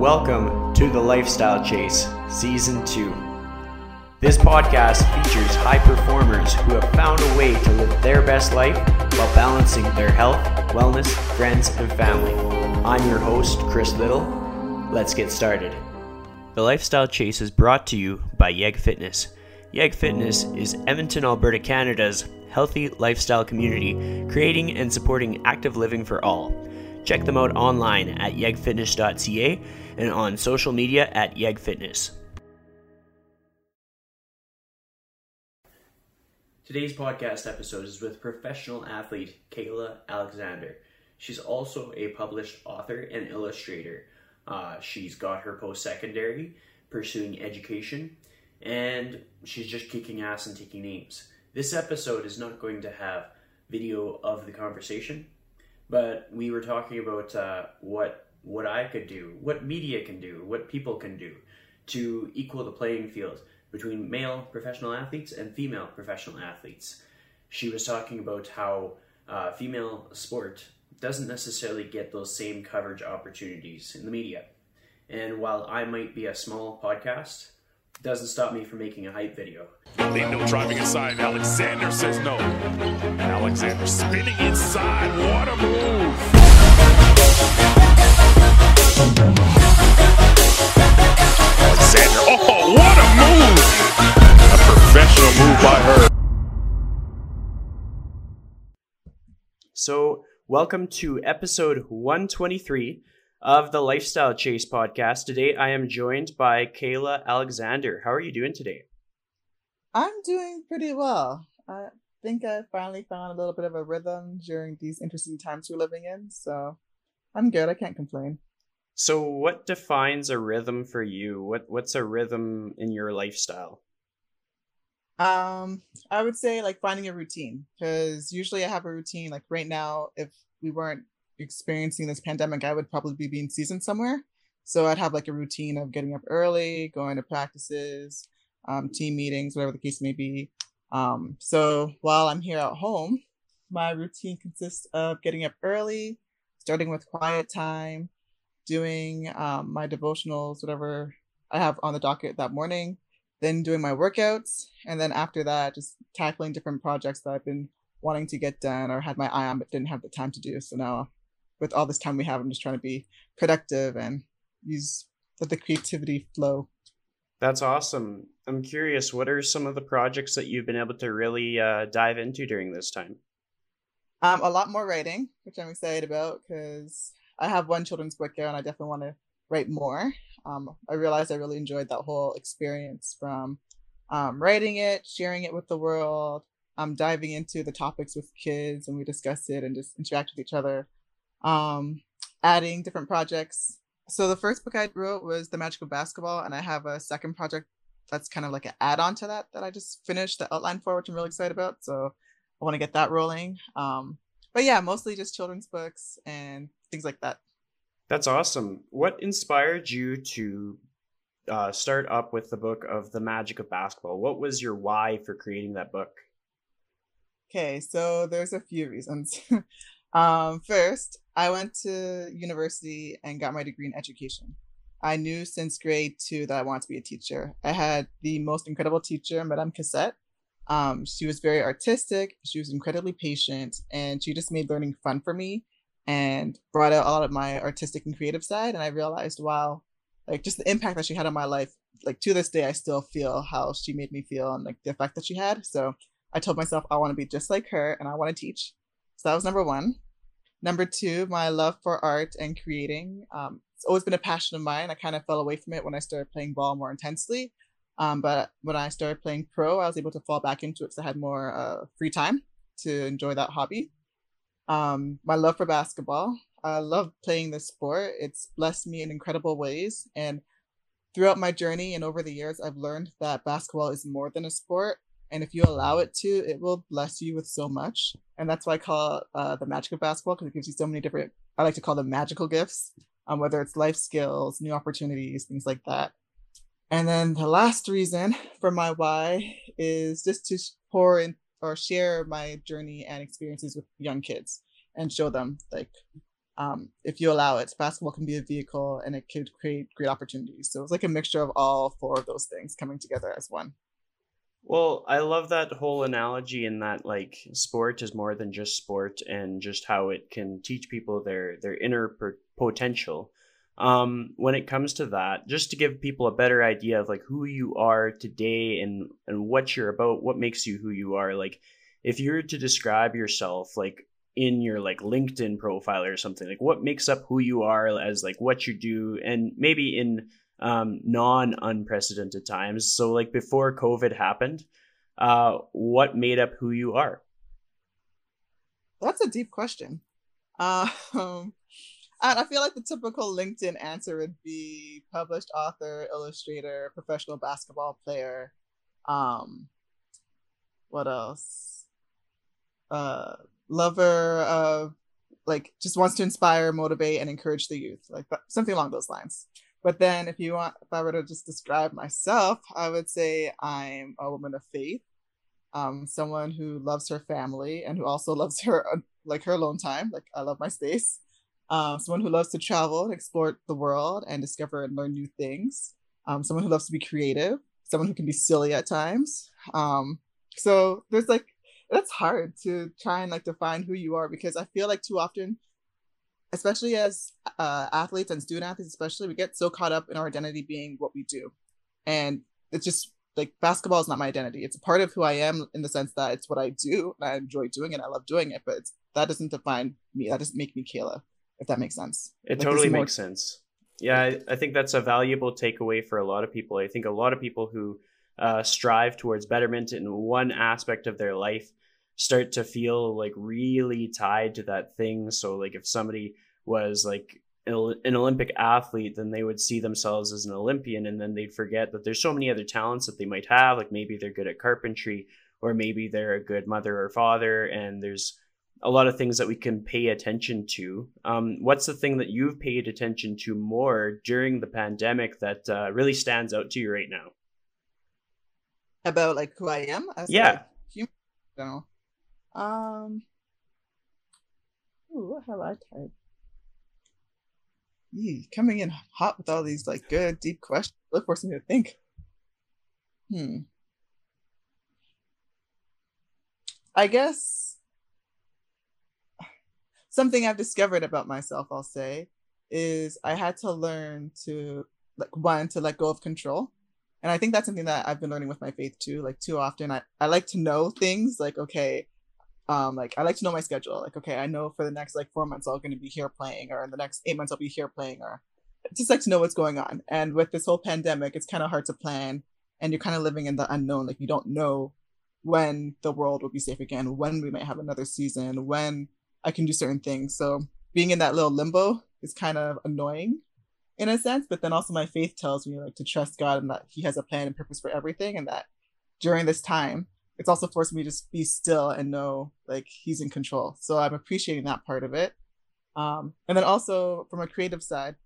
Welcome to the Lifestyle Chase, Season 2. This podcast features high performers who have found a way to live their best life while balancing their health, wellness, friends, and family. I'm your host, Chris Little. Let's get started. The Lifestyle Chase is brought to you by Yeg Fitness. Yeg Fitness is Edmonton, Alberta, Canada's healthy lifestyle community, creating and supporting active living for all. Check them out online at yegfitness.ca and on social media at yegfitness. Today's podcast episode is with professional athlete Kayla Alexander. She's also a published author and illustrator. Uh, she's got her post secondary, pursuing education, and she's just kicking ass and taking names. This episode is not going to have video of the conversation, but we were talking about uh, what what I could do, what media can do, what people can do to equal the playing field between male professional athletes and female professional athletes. She was talking about how uh, female sport doesn't necessarily get those same coverage opportunities in the media. And while I might be a small podcast, doesn't stop me from making a hype video. Lindo driving inside. Alexander says no. Alexander spinning inside. What a move. Alexander. Oh, what a move. A professional move by her. So, welcome to episode 123 of the Lifestyle Chase podcast. Today, I am joined by Kayla Alexander. How are you doing today? I'm doing pretty well. I think I finally found a little bit of a rhythm during these interesting times we're living in, so I'm good. I can't complain. So, what defines a rhythm for you? What What's a rhythm in your lifestyle? Um, I would say like finding a routine because usually I have a routine. Like right now, if we weren't experiencing this pandemic, I would probably be being seasoned somewhere. So I'd have like a routine of getting up early, going to practices, um, team meetings, whatever the case may be. Um, so while I'm here at home, my routine consists of getting up early, starting with quiet time, doing um, my devotionals, whatever I have on the docket that morning, then doing my workouts, and then after that, just tackling different projects that I've been wanting to get done or had my eye on but didn't have the time to do. So now, with all this time we have, I'm just trying to be productive and use let the creativity flow. That's awesome. I'm curious, what are some of the projects that you've been able to really uh, dive into during this time? Um, a lot more writing, which I'm excited about because I have one children's book out and I definitely want to write more. Um, I realized I really enjoyed that whole experience from um, writing it, sharing it with the world, um, diving into the topics with kids and we discuss it and just interact with each other, um, adding different projects. So the first book I wrote was The Magic of Basketball, and I have a second project that's kind of like an add-on to that that I just finished the outline for, which I'm really excited about. So I want to get that rolling. Um, but yeah, mostly just children's books and things like that. That's awesome. What inspired you to uh, start up with the book of the magic of basketball? What was your why for creating that book? Okay, so there's a few reasons. um, first, I went to university and got my degree in education. I knew since grade two that I wanted to be a teacher. I had the most incredible teacher, Madame Cassette. Um, she was very artistic, she was incredibly patient, and she just made learning fun for me and brought out a lot of my artistic and creative side. And I realized, wow, like just the impact that she had on my life. Like to this day, I still feel how she made me feel and like the effect that she had. So I told myself I want to be just like her and I want to teach. So that was number one. Number two, my love for art and creating. Um, it's always been a passion of mine. I kind of fell away from it when I started playing ball more intensely. Um, but when I started playing pro, I was able to fall back into it because I had more uh, free time to enjoy that hobby. Um, my love for basketball. I love playing this sport. It's blessed me in incredible ways. And throughout my journey and over the years, I've learned that basketball is more than a sport. And if you allow it to, it will bless you with so much. And that's why I call uh, the magic of basketball because it gives you so many different, I like to call them magical gifts, um, whether it's life skills, new opportunities, things like that. And then the last reason for my why is just to pour in or share my journey and experiences with young kids and show them like um, if you allow it. Basketball can be a vehicle and it could create great opportunities. So it's like a mixture of all four of those things coming together as one. Well, I love that whole analogy in that like sport is more than just sport and just how it can teach people their their inner per- potential. Um, when it comes to that, just to give people a better idea of like who you are today and and what you're about, what makes you who you are. Like, if you were to describe yourself, like in your like LinkedIn profile or something, like what makes up who you are as like what you do, and maybe in um, non unprecedented times. So, like before COVID happened, uh, what made up who you are? That's a deep question. Uh, um, and I feel like the typical LinkedIn answer would be published author, illustrator, professional basketball player. Um, what else? Uh, lover of like just wants to inspire, motivate, and encourage the youth, like something along those lines. But then, if you want, if I were to just describe myself, I would say I'm a woman of faith, um, someone who loves her family and who also loves her like her alone time. Like I love my space. Um, someone who loves to travel and explore the world and discover and learn new things. Um, someone who loves to be creative. Someone who can be silly at times. Um, so there's like that's hard to try and like define who you are because I feel like too often especially as uh, athletes and student athletes, especially, we get so caught up in our identity being what we do. And it's just like basketball is not my identity. It's a part of who I am in the sense that it's what I do and I enjoy doing it. I love doing it, but that doesn't define me. That doesn't make me Kayla, if that makes sense. It like, totally more... makes sense. Yeah, I, I, think that's a valuable takeaway for a lot of people. I think a lot of people who uh, strive towards betterment in one aspect of their life start to feel like really tied to that thing. So, like, if somebody was like an Olympic athlete, then they would see themselves as an Olympian, and then they'd forget that there's so many other talents that they might have. Like maybe they're good at carpentry, or maybe they're a good mother or father, and there's a lot of things that we can pay attention to. Um, what's the thing that you've paid attention to more during the pandemic that uh, really stands out to you right now? About like who I am? As yeah. Human, no. Um. Ooh, what have I typed? coming in hot with all these like good deep questions. Look forcing me to think. Hmm. I guess something I've discovered about myself, I'll say, is I had to learn to like one to let go of control. And I think that's something that I've been learning with my faith too. Like too often I, I like to know things like, okay, um like i like to know my schedule like okay i know for the next like four months i'm going to be here playing or in the next eight months i'll be here playing or just like to know what's going on. And with this whole pandemic it's kind of hard to plan and you're kind of living in the unknown like you don't know when the world will be safe again when we might have another season when i can do certain things. So being in that little limbo is kind of annoying in a sense but then also my faith tells me like to trust god and that he has a plan and purpose for everything and that during this time it's also forced me to just be still and know like he's in control. So I'm appreciating that part of it. Um, and then also from a creative side,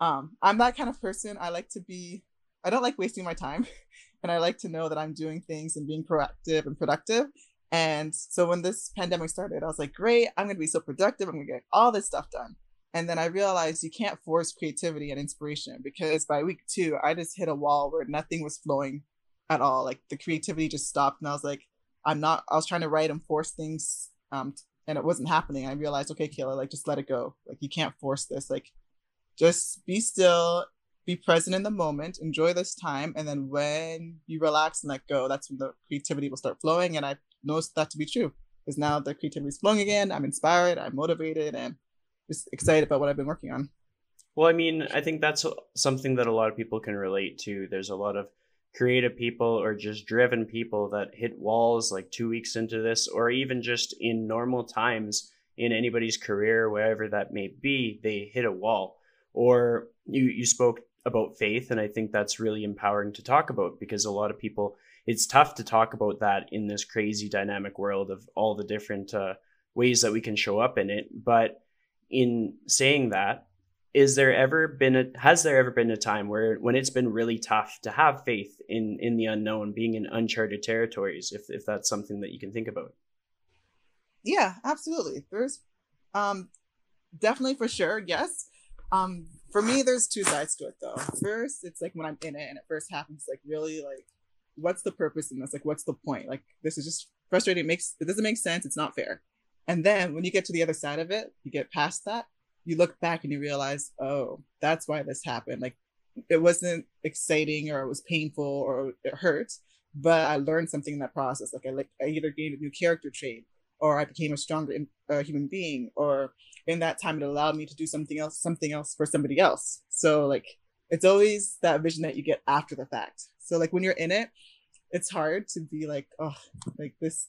um, I'm that kind of person. I like to be, I don't like wasting my time. and I like to know that I'm doing things and being proactive and productive. And so when this pandemic started, I was like, great, I'm going to be so productive. I'm going to get all this stuff done. And then I realized you can't force creativity and inspiration because by week two, I just hit a wall where nothing was flowing at all. Like the creativity just stopped, and I was like, I'm not. I was trying to write and force things, um, and it wasn't happening. I realized, okay, Kayla, like just let it go. Like you can't force this. Like just be still, be present in the moment, enjoy this time, and then when you relax and let go, that's when the creativity will start flowing. And I noticed that to be true because now the creativity is flowing again. I'm inspired, I'm motivated, and just excited about what I've been working on. Well, I mean, I think that's something that a lot of people can relate to. There's a lot of creative people or just driven people that hit walls like two weeks into this, or even just in normal times in anybody's career, wherever that may be, they hit a wall. Or you, you spoke about faith, and I think that's really empowering to talk about because a lot of people, it's tough to talk about that in this crazy dynamic world of all the different uh, ways that we can show up in it. But in saying that, is there ever been a has there ever been a time where when it's been really tough to have faith in in the unknown being in uncharted territories if if that's something that you can think about yeah absolutely there's um definitely for sure, yes. Um, for me, there's two sides to it though. First, it's like when I'm in it and it first happens, like really like, what's the purpose in this? Like, what's the point? Like, this is just frustrating. It makes it doesn't make sense. It's not fair. And then when you get to the other side of it, you get past that, you look back and you realize, oh, that's why this happened. Like, it wasn't exciting or it was painful or it hurt, but I learned something in that process. Like, I like I either gained a new character trait or I became a stronger uh, human being, or in that time it allowed me to do something else, something else for somebody else. So like it's always that vision that you get after the fact. So like when you're in it, it's hard to be like, oh, like this,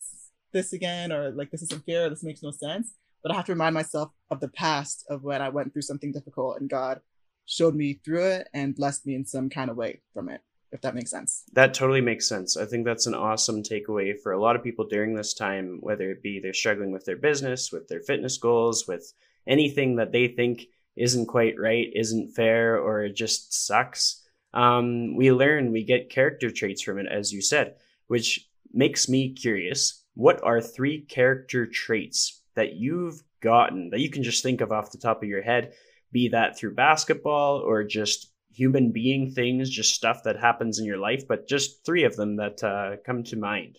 this again, or like this isn't fair, this makes no sense. But I have to remind myself of the past of when I went through something difficult and God showed me through it and blessed me in some kind of way from it if that makes sense. That totally makes sense. I think that's an awesome takeaway for a lot of people during this time, whether it be they're struggling with their business, with their fitness goals, with anything that they think isn't quite right, isn't fair, or it just sucks. Um, we learn, we get character traits from it, as you said, which makes me curious. What are three character traits that you've gotten that you can just think of off the top of your head, be that through basketball or just human being things, just stuff that happens in your life, but just three of them that uh, come to mind.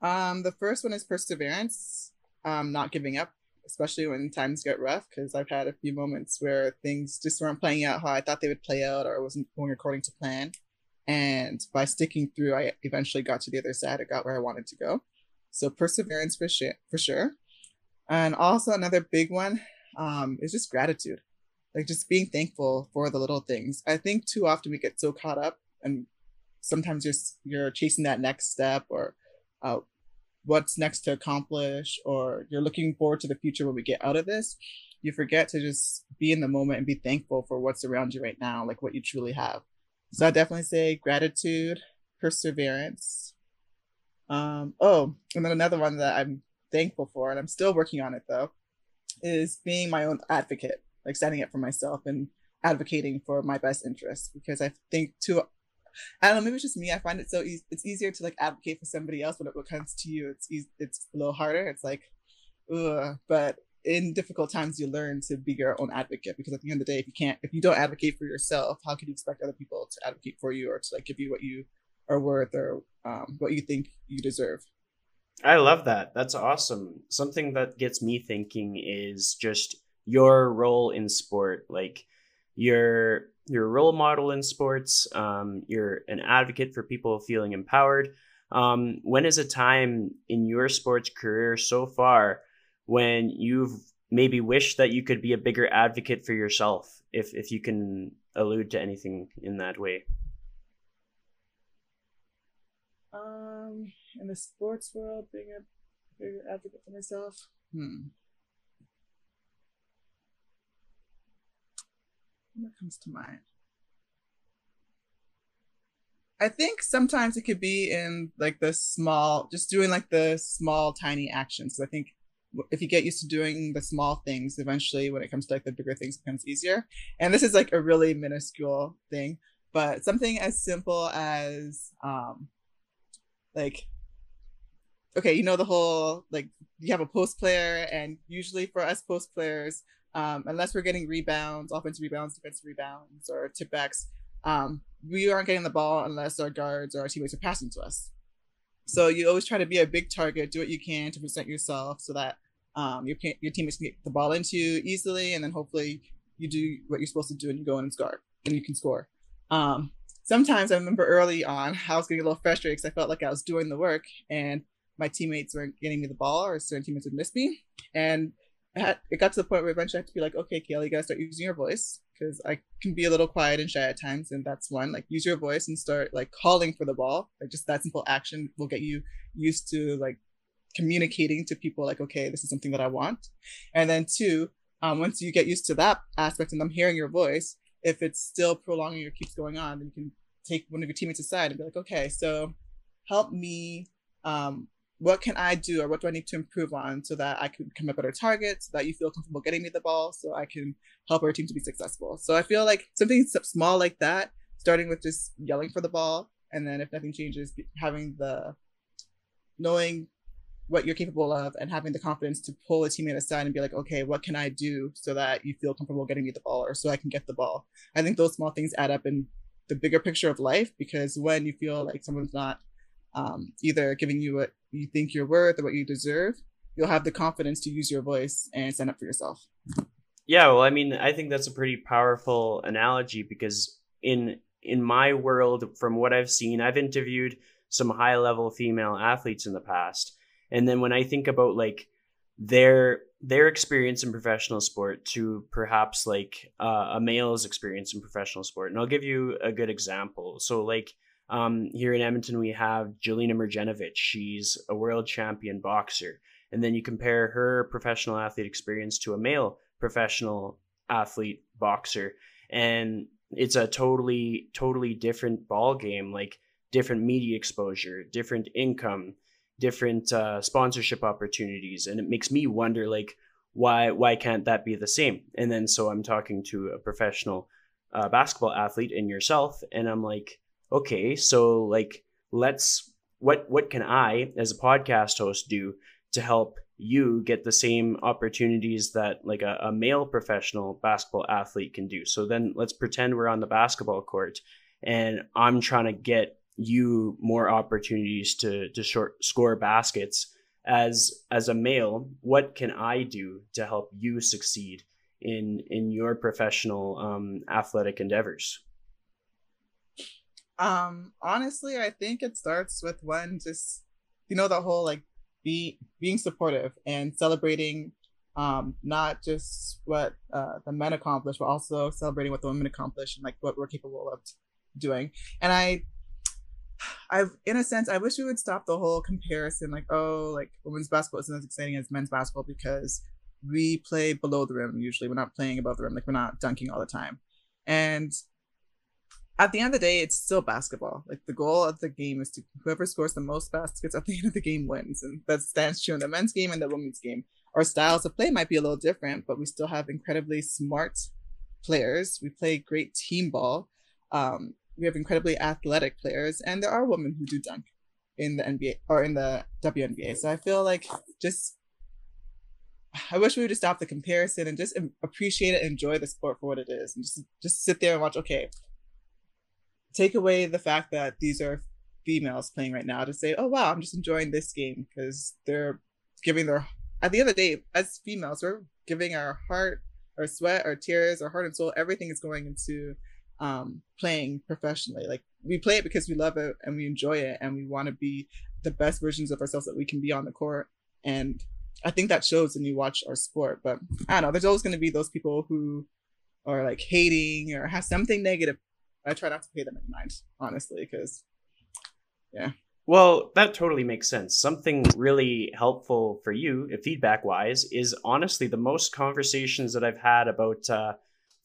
Um, the first one is perseverance, um, not giving up, especially when times get rough. Because I've had a few moments where things just weren't playing out how I thought they would play out, or wasn't going according to plan. And by sticking through, I eventually got to the other side. I got where I wanted to go. So perseverance for sure, for sure. And also another big one um, is just gratitude like just being thankful for the little things. I think too often we get so caught up and sometimes you're you're chasing that next step or uh, what's next to accomplish or you're looking forward to the future when we get out of this you forget to just be in the moment and be thankful for what's around you right now like what you truly have so i definitely say gratitude perseverance um oh and then another one that i'm thankful for and i'm still working on it though is being my own advocate like standing up for myself and advocating for my best interests because I think to I don't know maybe it's just me I find it so easy it's easier to like advocate for somebody else when it comes to you it's easy, it's a little harder it's like ugh. but in difficult times you learn to be your own advocate because at the end of the day if you can't if you don't advocate for yourself how can you expect other people to advocate for you or to like give you what you are worth or um, what you think you deserve I love that. That's awesome. Something that gets me thinking is just your role in sport like you're a role model in sports um, you're an advocate for people feeling empowered um, when is a time in your sports career so far when you've maybe wished that you could be a bigger advocate for yourself if if you can allude to anything in that way um in the sports world being a bigger advocate for myself hmm what comes to mind? I think sometimes it could be in like the small, just doing like the small, tiny actions. So I think if you get used to doing the small things, eventually when it comes to like the bigger things, becomes easier. And this is like a really minuscule thing, but something as simple as um, like okay, you know the whole like you have a post player, and usually for us post players, um, unless we're getting rebounds, offensive rebounds, defensive rebounds, or tipbacks, um, we aren't getting the ball unless our guards or our teammates are passing to us. So you always try to be a big target, do what you can to present yourself so that um, your, your teammates can get the ball into you easily, and then hopefully you do what you're supposed to do and you go in and score, and you can score. Um, sometimes I remember early on, I was getting a little frustrated because I felt like I was doing the work and my teammates weren't getting me the ball, or certain teammates would miss me, and had, it got to the point where eventually I had to be like, okay, Kayla, you gotta start using your voice because I can be a little quiet and shy at times, and that's one. Like, use your voice and start like calling for the ball. Like, just that simple action will get you used to like communicating to people. Like, okay, this is something that I want. And then two, um, once you get used to that aspect and them hearing your voice, if it's still prolonging or keeps going on, then you can take one of your teammates aside and be like, okay, so help me um, what can I do or what do I need to improve on so that I can become a better target, so that you feel comfortable getting me the ball, so I can help our team to be successful. So I feel like something small like that, starting with just yelling for the ball, and then if nothing changes, having the knowing what you're capable of and having the confidence to pull a teammate aside and be like, okay, what can I do so that you feel comfortable getting me the ball or so I can get the ball. I think those small things add up in the bigger picture of life because when you feel like someone's not um, either giving you what you think you're worth or what you deserve, you'll have the confidence to use your voice and stand up for yourself. Yeah, well, I mean, I think that's a pretty powerful analogy because in in my world, from what I've seen, I've interviewed some high level female athletes in the past, and then when I think about like their their experience in professional sport to perhaps like uh, a male's experience in professional sport, and I'll give you a good example. So like um, here in Edmonton, we have Jelena Mrdjenovich. She's a world champion boxer, and then you compare her professional athlete experience to a male professional athlete boxer and it's a totally totally different ball game like different media exposure different income different uh, sponsorship opportunities and it makes me wonder like why why can't that be the same and then so i'm talking to a professional uh, basketball athlete and yourself and i'm like okay so like let's what what can i as a podcast host do to help you get the same opportunities that like a, a, male professional basketball athlete can do. So then let's pretend we're on the basketball court and I'm trying to get you more opportunities to to short score baskets as as a male what can i do to help you succeed in in your professional um athletic endeavors um honestly i think it starts with one just you know the whole like be being supportive and celebrating um, not just what uh, the men accomplish, but also celebrating what the women accomplish and like what we're capable of doing. And I, I've in a sense, I wish we would stop the whole comparison, like oh, like women's basketball isn't as exciting as men's basketball because we play below the rim usually. We're not playing above the rim, like we're not dunking all the time. And at the end of the day, it's still basketball. Like the goal of the game is to whoever scores the most baskets at the end of the game wins, and that stands true in the men's game and the women's game. Our styles of play might be a little different, but we still have incredibly smart players. We play great team ball. Um, we have incredibly athletic players, and there are women who do dunk in the NBA or in the WNBA. So I feel like just I wish we would just stop the comparison and just appreciate it, enjoy the sport for what it is, and just just sit there and watch. Okay, take away the fact that these are females playing right now to say, oh wow, I'm just enjoying this game because they're giving their at the end of the day, as females, we're giving our heart, our sweat, our tears, our heart and soul, everything is going into um, playing professionally. Like we play it because we love it and we enjoy it and we want to be the best versions of ourselves that we can be on the court. And I think that shows when you watch our sport. But I don't know, there's always going to be those people who are like hating or have something negative I try not to pay them any mind, honestly, because yeah. Well, that totally makes sense. Something really helpful for you, feedback wise, is honestly the most conversations that I've had about uh,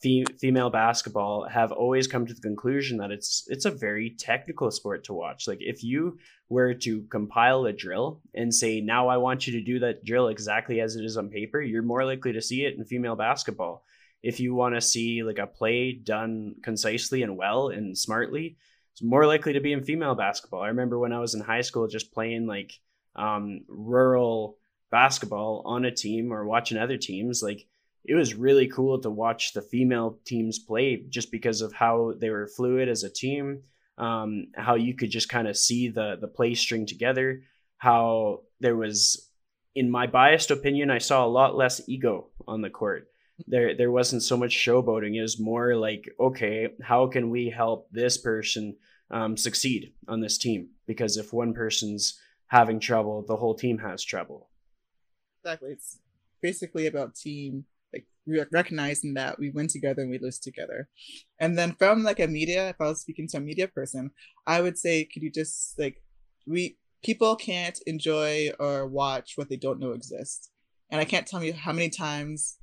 fe- female basketball have always come to the conclusion that it's it's a very technical sport to watch. Like if you were to compile a drill and say, "Now I want you to do that drill exactly as it is on paper," you're more likely to see it in female basketball if you want to see like a play done concisely and well and smartly, it's more likely to be in female basketball. I remember when I was in high school just playing like um, rural basketball on a team or watching other teams. Like it was really cool to watch the female teams play just because of how they were fluid as a team, um, how you could just kind of see the the play string together, how there was, in my biased opinion, I saw a lot less ego on the court there there wasn't so much showboating. It was more like, okay, how can we help this person um, succeed on this team? Because if one person's having trouble, the whole team has trouble. Exactly. It's basically about team like recognizing that we win together and we lose together. And then from like a media, if I was speaking to a media person, I would say, could you just like we people can't enjoy or watch what they don't know exists. And I can't tell you how many times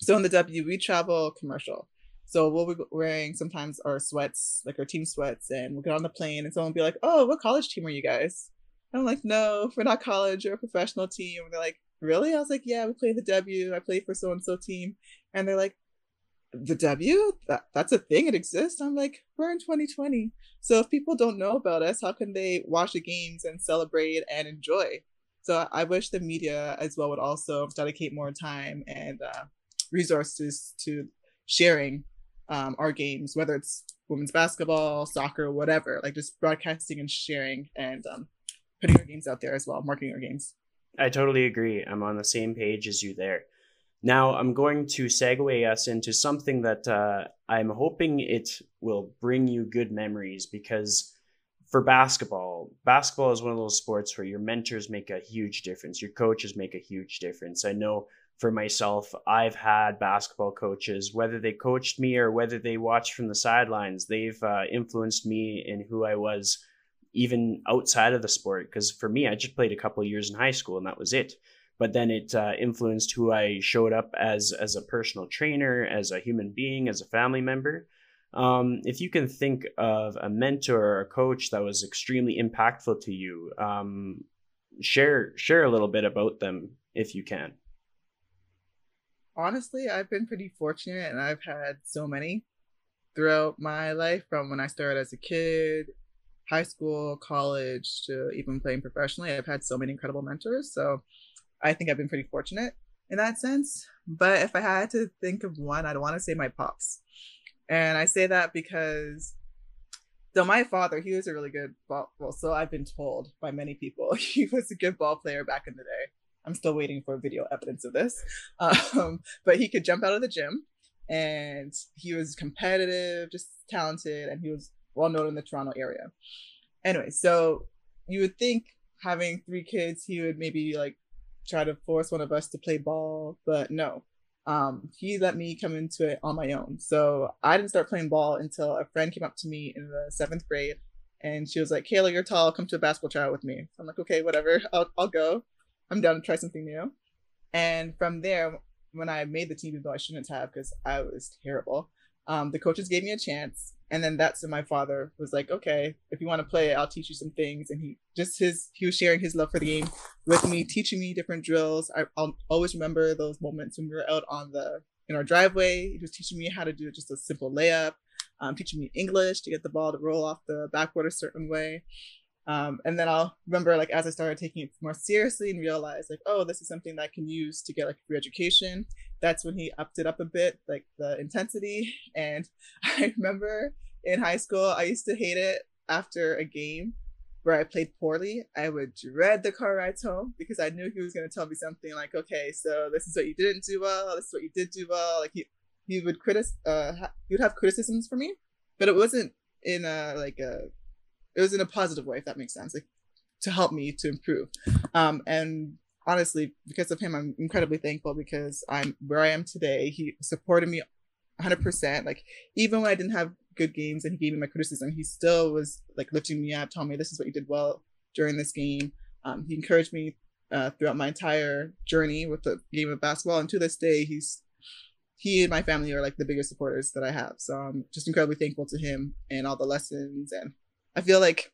so in the W, we travel commercial. So we'll be wearing sometimes our sweats, like our team sweats, and we'll get on the plane and someone will be like, Oh, what college team are you guys? I'm like, No, we're not college, we're a professional team. And they're like, Really? I was like, Yeah, we play the W. I play for so and so team. And they're like, The W? That that's a thing, it exists. I'm like, we're in 2020. So if people don't know about us, how can they watch the games and celebrate and enjoy? So I wish the media as well would also dedicate more time and uh, resources to sharing um, our games, whether it's women's basketball, soccer, whatever, like just broadcasting and sharing and um, putting our games out there as well, marketing our games. I totally agree. I'm on the same page as you there. Now I'm going to segue us into something that uh, I'm hoping it will bring you good memories because for basketball, basketball is one of those sports where your mentors make a huge difference. Your coaches make a huge difference. I know for myself, I've had basketball coaches, whether they coached me or whether they watched from the sidelines, they've uh, influenced me in who I was even outside of the sport. Because for me, I just played a couple years in high school and that was it. But then it uh, influenced who I showed up as as a personal trainer, as a human being, as a family member. Um, if you can think of a mentor or a coach that was extremely impactful to you, um, share share a little bit about them if you can. Honestly, I've been pretty fortunate, and I've had so many throughout my life from when I started as a kid high school, college, to even playing professionally. I've had so many incredible mentors. So I think I've been pretty fortunate in that sense. But if I had to think of one, I'd want to say my pops. And I say that because so my father, he was a really good ball. Well, so I've been told by many people, he was a good ball player back in the day. I'm still waiting for video evidence of this. Um, but he could jump out of the gym and he was competitive, just talented, and he was well known in the Toronto area. Anyway, so you would think having three kids, he would maybe like try to force one of us to play ball, but no. Um, he let me come into it on my own. So I didn't start playing ball until a friend came up to me in the seventh grade and she was like, Kayla, you're tall, come to a basketball tryout with me. I'm like, okay, whatever, I'll, I'll go. I'm down to try something new. And from there, when I made the team, though I shouldn't have because I was terrible, um, the coaches gave me a chance and then that's when my father was like okay if you want to play i'll teach you some things and he just his he was sharing his love for the game with me teaching me different drills. I, will always remember those moments when we were out on the in our driveway. He was teaching me how to do just a simple layup um, teaching me english to get the ball to roll off the backboard a certain way um, and then I'll remember like as I started taking it more seriously and realized like, oh, this is something that I can use to get like free education. That's when he upped it up a bit, like the intensity. And I remember in high school, I used to hate it after a game where I played poorly. I would dread the car rides home because I knew he was going to tell me something like, okay, so this is what you didn't do well. This is what you did do well. Like he, he would critic, uh, he would have criticisms for me, but it wasn't in a like a it was in a positive way, if that makes sense, like to help me to improve. Um, and honestly, because of him, I'm incredibly thankful because I'm where I am today. He supported me 100%. Like even when I didn't have good games and he gave me my criticism, he still was like lifting me up, telling me this is what you did well during this game. Um, he encouraged me uh, throughout my entire journey with the game of basketball, and to this day, he's he and my family are like the biggest supporters that I have. So I'm just incredibly thankful to him and all the lessons and I feel like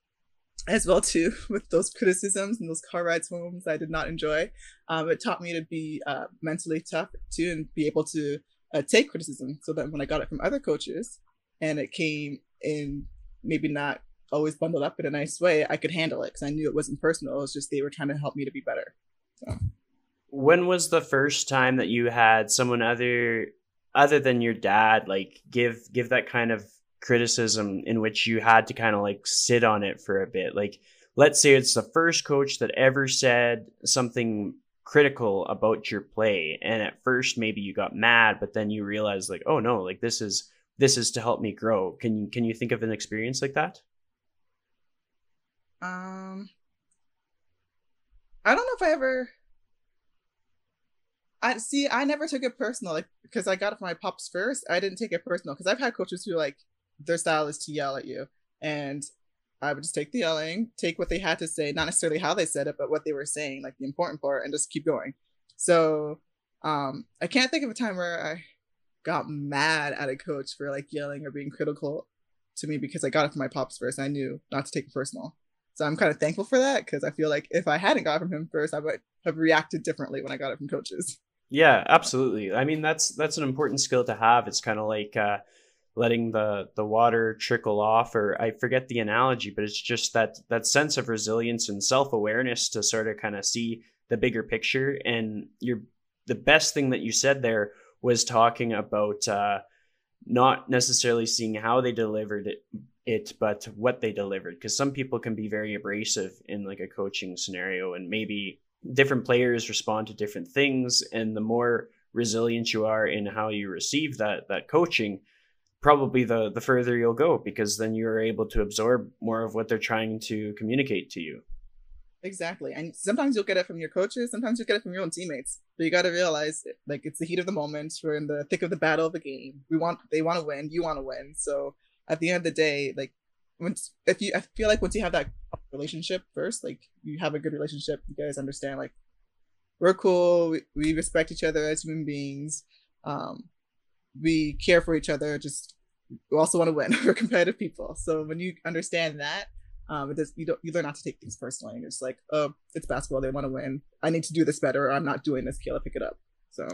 as well too with those criticisms and those car rides home that I did not enjoy. Um, it taught me to be uh, mentally tough too and be able to uh, take criticism so that when I got it from other coaches and it came in maybe not always bundled up in a nice way, I could handle it because I knew it wasn't personal. It was just they were trying to help me to be better. So. When was the first time that you had someone other other than your dad like give give that kind of criticism in which you had to kind of like sit on it for a bit. Like, let's say it's the first coach that ever said something critical about your play and at first maybe you got mad but then you realize like oh no like this is this is to help me grow. Can you can you think of an experience like that? Um i don't know if i ever i see i never took it personal like because i got it from my pops first. I didn't take it personal because i've had coaches who like their style is to yell at you. And I would just take the yelling, take what they had to say, not necessarily how they said it, but what they were saying, like the important part, and just keep going. So um, I can't think of a time where I got mad at a coach for like yelling or being critical to me because I got it from my pops first. I knew not to take it personal. So I'm kind of thankful for that because I feel like if I hadn't got it from him first, I would have reacted differently when I got it from coaches. Yeah, absolutely. I mean, that's that's an important skill to have. It's kind of like uh, letting the the water trickle off or i forget the analogy but it's just that that sense of resilience and self-awareness to sort of kind of see the bigger picture. And you're the best thing that you said there was talking about uh, not necessarily seeing how they delivered it, it but what they delivered because some people can be very abrasive in like a coaching scenario and maybe different players respond to different things. And the more resilient you are in how you receive that that coaching probably the the further you'll go because then you're able to absorb more of what they're trying to communicate to you. Exactly. And sometimes you'll get it from your coaches sometimes you'll get it from your own teammates but you got to realize like it's the heat of the moment. We're in the thick of the battle of the game. We want they want to win you want to win. So at the end of the day like once if you i feel like once you have that relationship first like you have a good relationship you guys understand like we're cool we, we respect each other as human beings. Um we care for each other. Just we also want to win. We're competitive people. So when you understand that, um, it does, you don't you learn not to take things personally. It's like, oh, it's basketball. They want to win. I need to do this better. Or I'm not doing this. Kayla, pick it up. So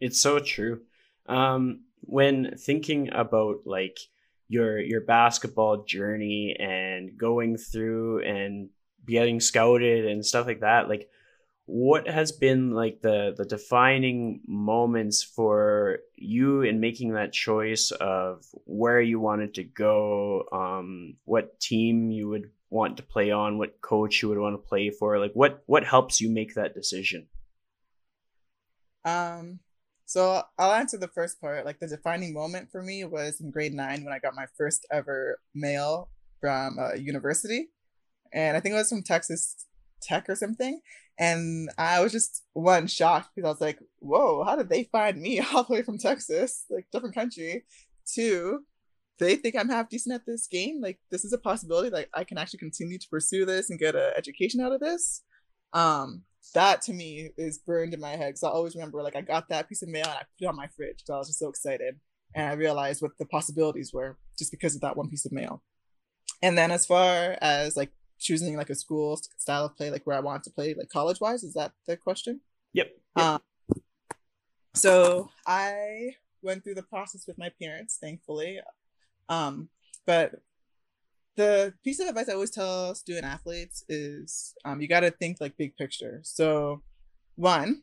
it's so true. Um, when thinking about like your your basketball journey and going through and getting scouted and stuff like that, like what has been like the the defining moments for you in making that choice of where you wanted to go um what team you would want to play on what coach you would want to play for like what what helps you make that decision? Um so i'll answer the first part. Like the defining moment for me was in grade nine when i got my first ever mail from a university. And i think it was from texas tech or something and I was just one shocked because I was like, whoa, how did they find me all the way from Texas, like different country? Two, they think I'm half decent at this game. Like this is a possibility. Like I can actually continue to pursue this and get an education out of this. Um, that to me is burned in my head. So I always remember like I got that piece of mail and I put it on my fridge. So I was just so excited. And I realized what the possibilities were just because of that one piece of mail. And then as far as like choosing like a school style of play, like where I want to play, like college wise. Is that the question? Yep. yep. Um, so I went through the process with my parents, thankfully. Um, but the piece of advice I always tell student athletes is um, you got to think like big picture. So, one,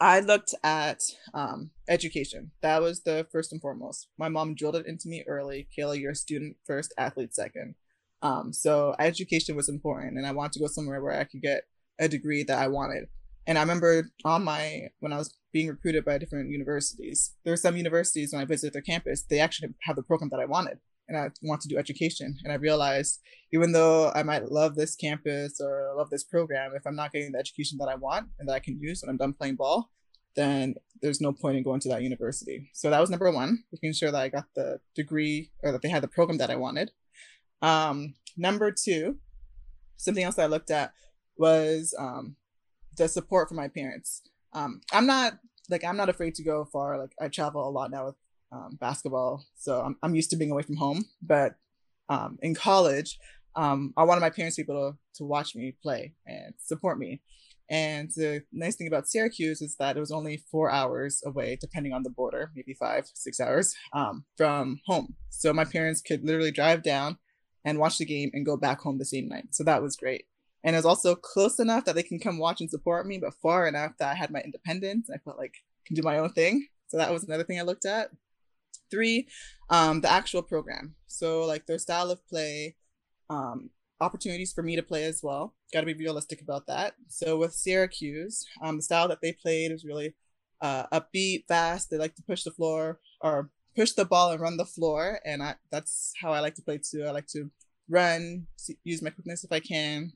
I looked at um, education. That was the first and foremost. My mom drilled it into me early. Kayla, you're a student first, athlete second. Um, so education was important, and I wanted to go somewhere where I could get a degree that I wanted. And I remember on my when I was being recruited by different universities, there were some universities when I visited their campus, they actually have the program that I wanted, and I want to do education. And I realized even though I might love this campus or love this program, if I'm not getting the education that I want and that I can use when I'm done playing ball, then there's no point in going to that university. So that was number one, making sure that I got the degree or that they had the program that I wanted. Um, number two, something else I looked at was um, the support from my parents. Um, I'm not like I'm not afraid to go far. Like I travel a lot now with um, basketball, so I'm I'm used to being away from home. But um, in college, um, I wanted my parents to be able to, to watch me play and support me. And the nice thing about Syracuse is that it was only four hours away, depending on the border, maybe five, six hours um, from home. So my parents could literally drive down, and watch the game and go back home the same night. So that was great. And it was also close enough that they can come watch and support me, but far enough that I had my independence. I felt like I can do my own thing. So that was another thing I looked at. Three, um, the actual program. So like their style of play, um, opportunities for me to play as well. Got to be realistic about that. So with Syracuse, um, the style that they played was really uh, upbeat, fast. They like to push the floor or push the ball and run the floor, and I, that's how I like to play too. I like to run, use my quickness if I can,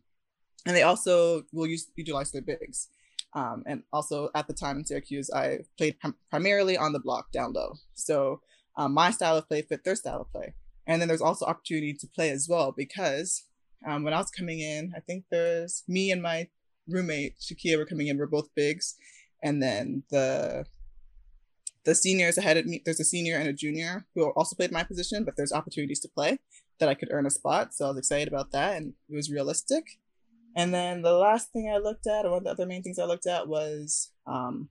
and they also will use utilize their bigs. Um, and also at the time in Syracuse, I played prim- primarily on the block down low. So um, my style of play fit their style of play. And then there's also opportunity to play as well because um, when I was coming in, I think there's me and my roommate Shakeya were coming in. We're both bigs, and then the the seniors ahead of me, there's a senior and a junior who also played my position, but there's opportunities to play that I could earn a spot. So I was excited about that and it was realistic. And then the last thing I looked at, or one of the other main things I looked at was um,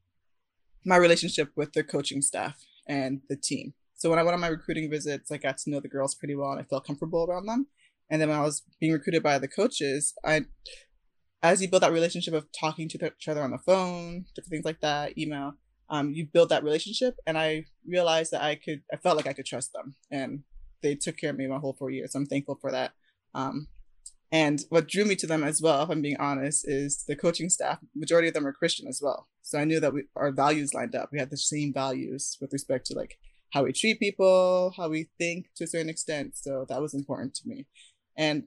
my relationship with the coaching staff and the team. So when I went on my recruiting visits, I got to know the girls pretty well and I felt comfortable around them. And then when I was being recruited by the coaches, I as you build that relationship of talking to each other on the phone, different things like that, email, um, you build that relationship. And I realized that I could, I felt like I could trust them, and they took care of me my whole four years. I'm thankful for that. Um, and what drew me to them as well, if I'm being honest, is the coaching staff. Majority of them are Christian as well, so I knew that we, our values lined up. We had the same values with respect to like how we treat people, how we think to a certain extent. So that was important to me. And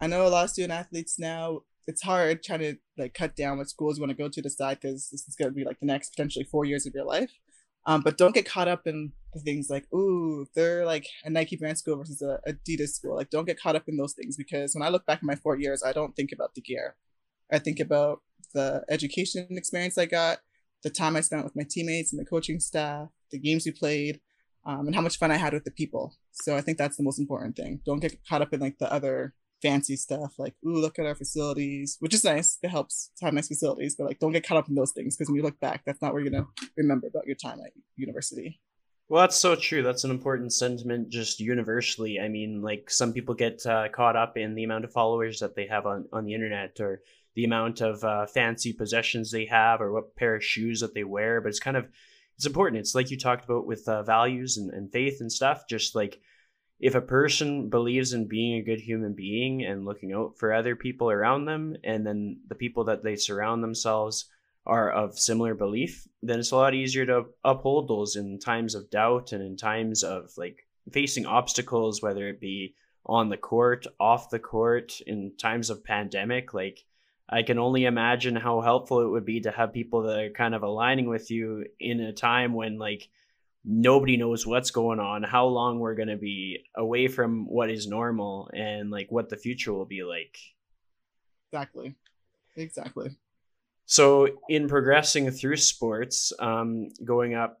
I know a lot of student athletes now it's hard trying to like cut down what schools you want to go to decide because this is going to be like the next potentially four years of your life. Um, but don't get caught up in the things like, ooh, they're like a Nike brand school versus a Adidas school. Like, don't get caught up in those things because when I look back at my four years, I don't think about the gear. I think about the education experience I got, the time I spent with my teammates and the coaching staff, the games we played, um, and how much fun I had with the people. So I think that's the most important thing. Don't get caught up in like the other fancy stuff like ooh look at our facilities which is nice. It helps to have nice facilities but like don't get caught up in those things because when you look back that's not what you're gonna remember about your time at university. Well that's so true. That's an important sentiment just universally. I mean like some people get uh, caught up in the amount of followers that they have on, on the internet or the amount of uh, fancy possessions they have or what pair of shoes that they wear but it's kind of it's important. It's like you talked about with uh, values and, and faith and stuff just like if a person believes in being a good human being and looking out for other people around them, and then the people that they surround themselves are of similar belief, then it's a lot easier to uphold those in times of doubt and in times of like facing obstacles, whether it be on the court, off the court, in times of pandemic. Like, I can only imagine how helpful it would be to have people that are kind of aligning with you in a time when, like, nobody knows what's going on, how long we're going to be away from what is normal, and like what the future will be like. Exactly. Exactly. So, in progressing through sports, um, going up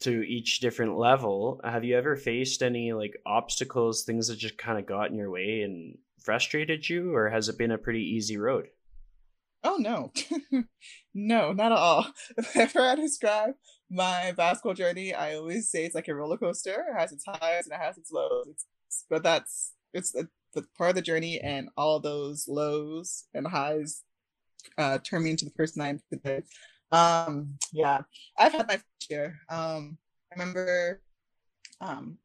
to each different level, have you ever faced any like obstacles, things that just kind of got in your way and frustrated you, or has it been a pretty easy road? Oh no, no, not at all. If I describe my basketball journey, I always say it's like a roller coaster. It has its highs and it has its lows. It's, but that's it's the, the part of the journey, and all those lows and highs uh, turn me into the person I am today. Um, yeah, I've had my share. Um, I remember, um,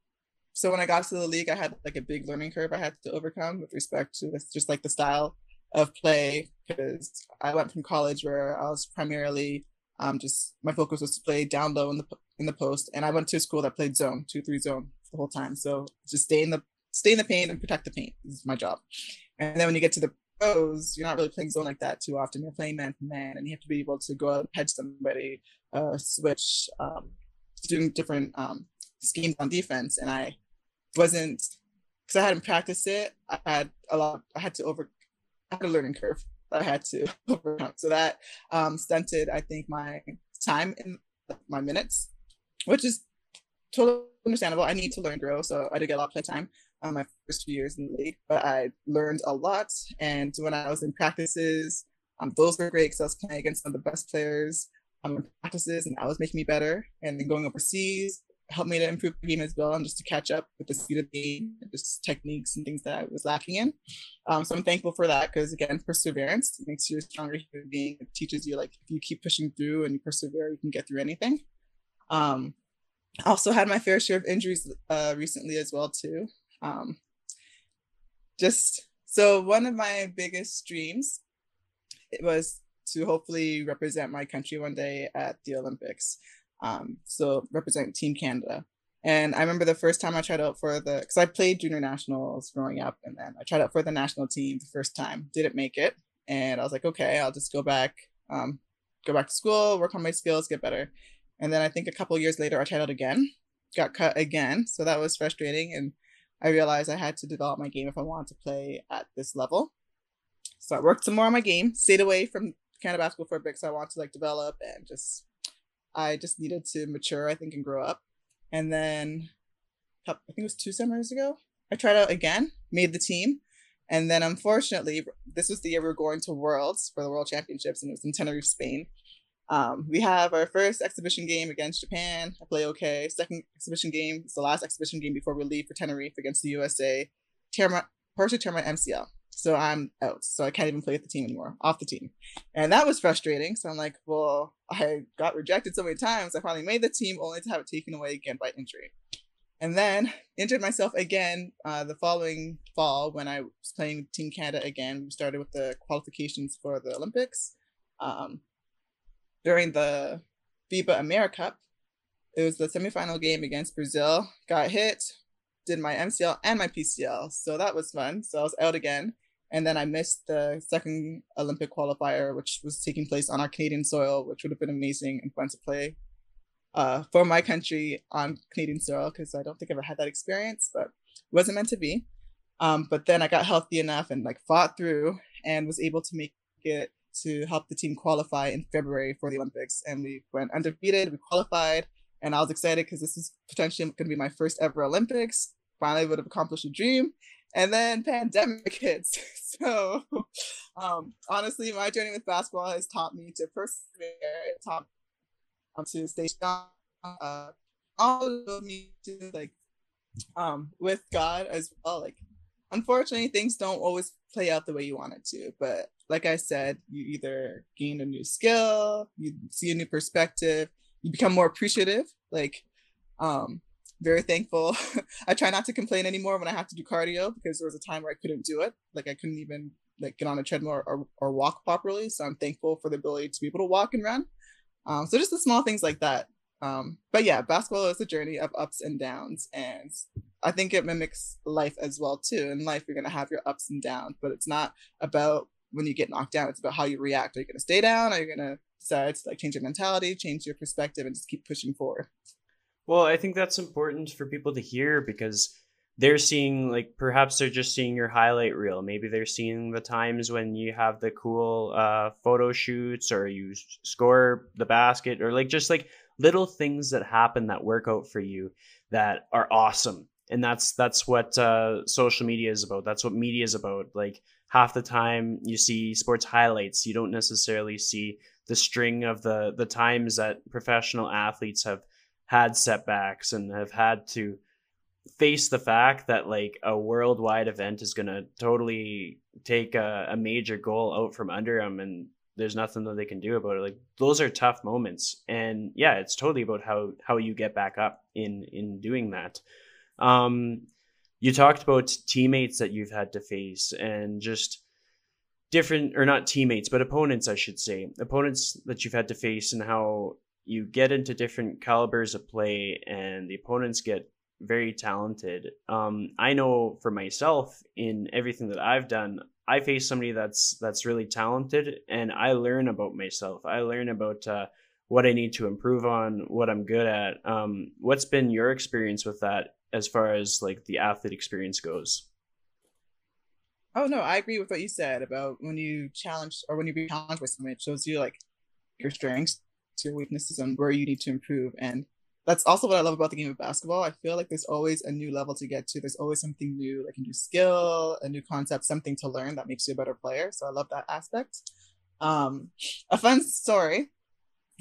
so when I got to the league, I had like a big learning curve I had to overcome with respect to this, just like the style of play because I went from college where I was primarily um, just my focus was to play down low in the in the post, and I went to a school that played zone two three zone the whole time. So just stay in the stay in the paint and protect the paint is my job. And then when you get to the pros, you're not really playing zone like that too often. You're playing man to man, and you have to be able to go out and hedge somebody, uh, switch, um, doing different um, schemes on defense. And I wasn't because I hadn't practiced it. I had a lot. I had to over. Had a learning curve I had to overcome. So that um, stunted, I think, my time in my minutes, which is totally understandable. I need to learn grow, so I did get a lot of time on um, my first few years in the league, but I learned a lot. And when I was in practices, um, those were great because I was playing against some of the best players um, in practices, and that was making me better. And then going overseas, helped me to improve the game as well and just to catch up with the speed of the game, just techniques and things that I was lacking in. Um, so I'm thankful for that because again, perseverance makes you a stronger human being. It teaches you like if you keep pushing through and you persevere, you can get through anything. Um, also had my fair share of injuries uh, recently as well too. Um, just so one of my biggest dreams it was to hopefully represent my country one day at the Olympics um, so represent Team Canada. And I remember the first time I tried out for the, because I played junior nationals growing up, and then I tried out for the national team the first time, didn't make it, and I was like, okay, I'll just go back, um, go back to school, work on my skills, get better. And then I think a couple years later, I tried out again, got cut again, so that was frustrating, and I realized I had to develop my game if I wanted to play at this level. So I worked some more on my game, stayed away from Canada basketball for a bit, so I wanted to like develop and just I just needed to mature, I think, and grow up. And then I think it was two summers ago, I tried out again, made the team. And then unfortunately, this was the year we were going to Worlds for the World Championships, and it was in Tenerife, Spain. Um, we have our first exhibition game against Japan. I play okay. Second exhibition game is the last exhibition game before we leave for Tenerife against the USA. Tear my, partially tear my MCL. So I'm out. So I can't even play with the team anymore, off the team. And that was frustrating. So I'm like, well, I got rejected so many times. I finally made the team only to have it taken away again by injury. And then injured myself again uh, the following fall when I was playing Team Canada again. We started with the qualifications for the Olympics. Um, during the FIBA AmeriCup, it was the semifinal game against Brazil. Got hit, did my MCL and my PCL. So that was fun. So I was out again. And then I missed the second Olympic qualifier, which was taking place on our Canadian soil, which would have been amazing and fun to play uh, for my country on Canadian soil because I don't think I ever had that experience, but wasn't meant to be. Um, but then I got healthy enough and like fought through and was able to make it to help the team qualify in February for the Olympics. And we went undefeated, we qualified, and I was excited because this is potentially going to be my first ever Olympics. Finally, would have accomplished a dream. And then pandemic hits. So, um, honestly, my journey with basketball has taught me to persevere. It taught to stay strong. Uh, all of me to like, um, with God as well. Like, unfortunately, things don't always play out the way you want it to. But like I said, you either gain a new skill, you see a new perspective, you become more appreciative. Like, um, very thankful. I try not to complain anymore when I have to do cardio because there was a time where I couldn't do it. Like I couldn't even like get on a treadmill or, or walk properly. So I'm thankful for the ability to be able to walk and run. Um, so just the small things like that. Um, but yeah, basketball is a journey of ups and downs, and I think it mimics life as well too. In life, you're gonna have your ups and downs, but it's not about when you get knocked down. It's about how you react. Are you gonna stay down? Are you gonna decide to like change your mentality, change your perspective, and just keep pushing forward? Well, I think that's important for people to hear because they're seeing like perhaps they're just seeing your highlight reel. Maybe they're seeing the times when you have the cool uh, photo shoots or you score the basket or like just like little things that happen that work out for you that are awesome. And that's that's what uh, social media is about. That's what media is about. Like half the time you see sports highlights, you don't necessarily see the string of the the times that professional athletes have had setbacks and have had to face the fact that like a worldwide event is going to totally take a, a, major goal out from under them and there's nothing that they can do about it. Like those are tough moments. And yeah it's totally about how how you get back up in in doing that. Um you talked about teammates that you've had to face and just different or not teammates but opponents i should say. Opponents that you've had to face and how you get into different calibers of play and the opponents get very talented. Um, I know for myself in everything that I've done, I face somebody that's that's really talented, and I learn about myself. I learn about uh, what I need to improve on, what I'm good at. Um, what's been your experience with that as far as like the athlete experience goes? Oh no, I agree with what you said about when you challenge or when you be challenged with something, it shows you like your strengths your weaknesses and where you need to improve. And that's also what I love about the game of basketball. I feel like there's always a new level to get to. There's always something new, like a new skill, a new concept, something to learn that makes you a better player. So I love that aspect. Um, a fun story.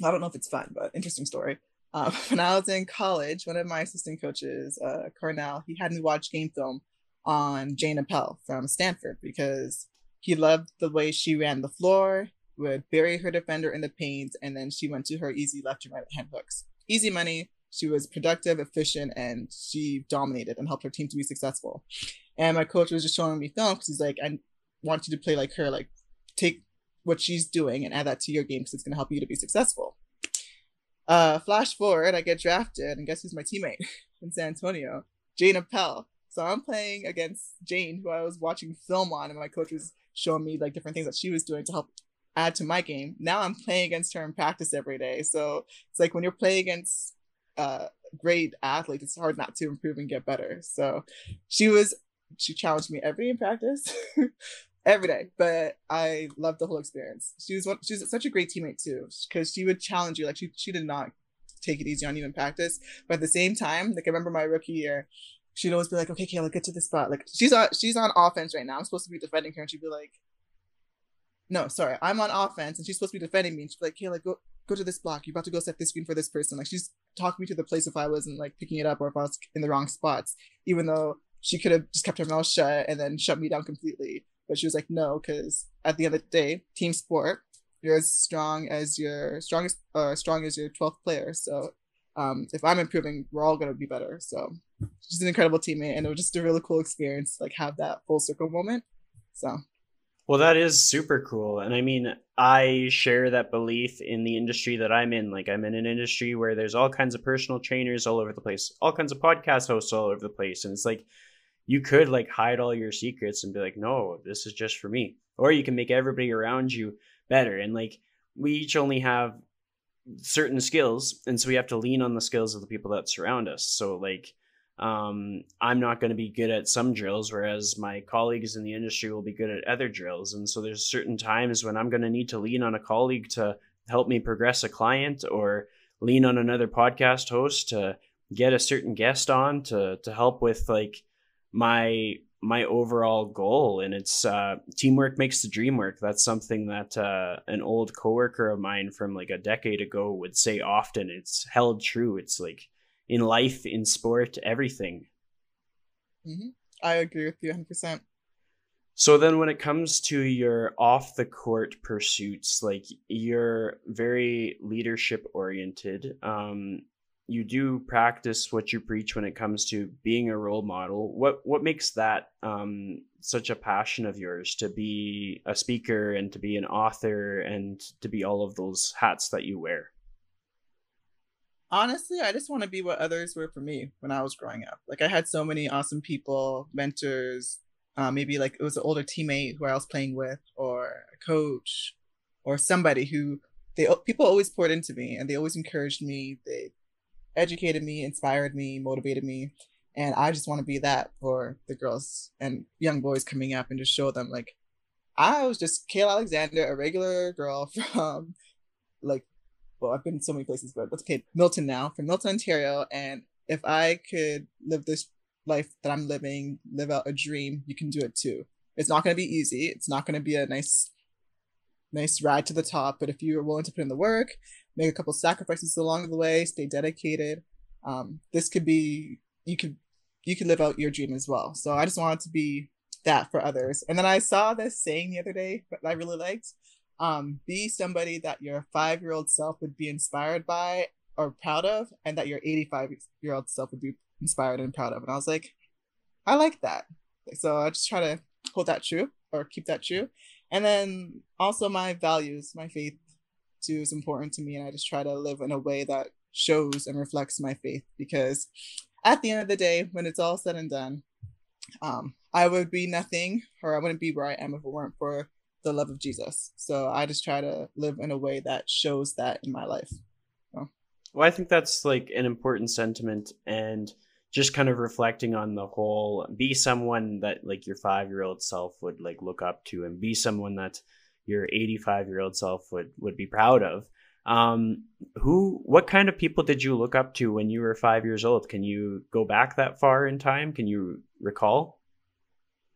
I don't know if it's fun, but interesting story. Uh, when I was in college, one of my assistant coaches, uh, Cornell, he had me watch game film on Jayne Appel from Stanford because he loved the way she ran the floor would bury her defender in the paint, and then she went to her easy left and right hand hooks. Easy money. She was productive, efficient, and she dominated and helped her team to be successful. And my coach was just showing me film because he's like, I want you to play like her. Like, take what she's doing and add that to your game because it's going to help you to be successful. Uh, flash forward, I get drafted, and guess who's my teammate in San Antonio? Jayne Appel. So I'm playing against Jayne, who I was watching film on, and my coach was showing me like different things that she was doing to help add to my game. Now I'm playing against her in practice every day. So it's like when you're playing against uh, great athletes, it's hard not to improve and get better. So she was, she challenged me every in practice, every day. But I loved the whole experience. She was one, she was such a great teammate too, because she would challenge you. Like she, she did not take it easy on you in practice. But at the same time, like I remember my rookie year, she'd always be like, okay, Kayla, get to the spot. Like she's on, she's on offense right now. I'm supposed to be defending her. And she'd be like, no, sorry, I'm on offense and she's supposed to be defending me. And she's like, Kayla, go go to this block. You're about to go set this screen for this person. Like she's talking me to the place if I wasn't like picking it up or if I was in the wrong spots, even though she could have just kept her mouth shut and then shut me down completely. But she was like, no, because at the end of the day, team sport, you're as strong as your strongest, or uh, strong as your 12th player. So um, if I'm improving, we're all gonna be better. So she's an incredible teammate, and it was just a really cool experience, like have that full circle moment. So well, that is super cool. And I mean, I share that belief in the industry that I'm in. Like, I'm in an industry where there's all kinds of personal trainers all over the place, all kinds of podcast hosts all over the place. And it's like, you could like hide all your secrets and be like, no, this is just for me. Or you can make everybody around you better. And like, we each only have certain skills. And so we have to lean on the skills of the people that surround us. So, like, um, I'm not going to be good at some drills, whereas my colleagues in the industry will be good at other drills. And so there's certain times when I'm going to need to lean on a colleague to help me progress a client or lean on another podcast host to get a certain guest on to to help with like my my overall goal. And it's uh, teamwork makes the dream work. That's something that uh, an old coworker of mine from like a decade ago would say often. It's held true. It's like in life, in sport, everything. Mm-hmm. I agree with you 100%. So then when it comes to your off the court pursuits, like you're very leadership oriented. Um, you do practice what you preach when it comes to being a role model. What what makes that um, such a passion of yours to be a speaker and to be an author and to be all of those hats that you wear? Honestly, I just want to be what others were for me when I was growing up. Like I had so many awesome people, mentors, uh, maybe like it was an older teammate who I was playing with, or a coach, or somebody who they people always poured into me and they always encouraged me. They educated me, inspired me, motivated me, and I just want to be that for the girls and young boys coming up and just show them like I was just Kayla Alexander, a regular girl from like well, I've been so many places, but let's okay, Milton now, from Milton, Ontario. And if I could live this life that I'm living, live out a dream, you can do it too. It's not going to be easy. It's not going to be a nice, nice ride to the top. But if you're willing to put in the work, make a couple sacrifices along the way, stay dedicated, um, this could be you could you could live out your dream as well. So I just wanted to be that for others. And then I saw this saying the other day that I really liked um, be somebody that your five year old self would be inspired by or proud of, and that your 85 year old self would be inspired and proud of. And I was like, I like that. So I just try to hold that true or keep that true. And then also my values, my faith too is important to me. And I just try to live in a way that shows and reflects my faith because at the end of the day, when it's all said and done, um, I would be nothing or I wouldn't be where I am if it weren't for the love of Jesus. So I just try to live in a way that shows that in my life. So. Well, I think that's like an important sentiment and just kind of reflecting on the whole be someone that like your 5-year-old self would like look up to and be someone that your 85-year-old self would would be proud of. Um who what kind of people did you look up to when you were 5 years old? Can you go back that far in time? Can you recall?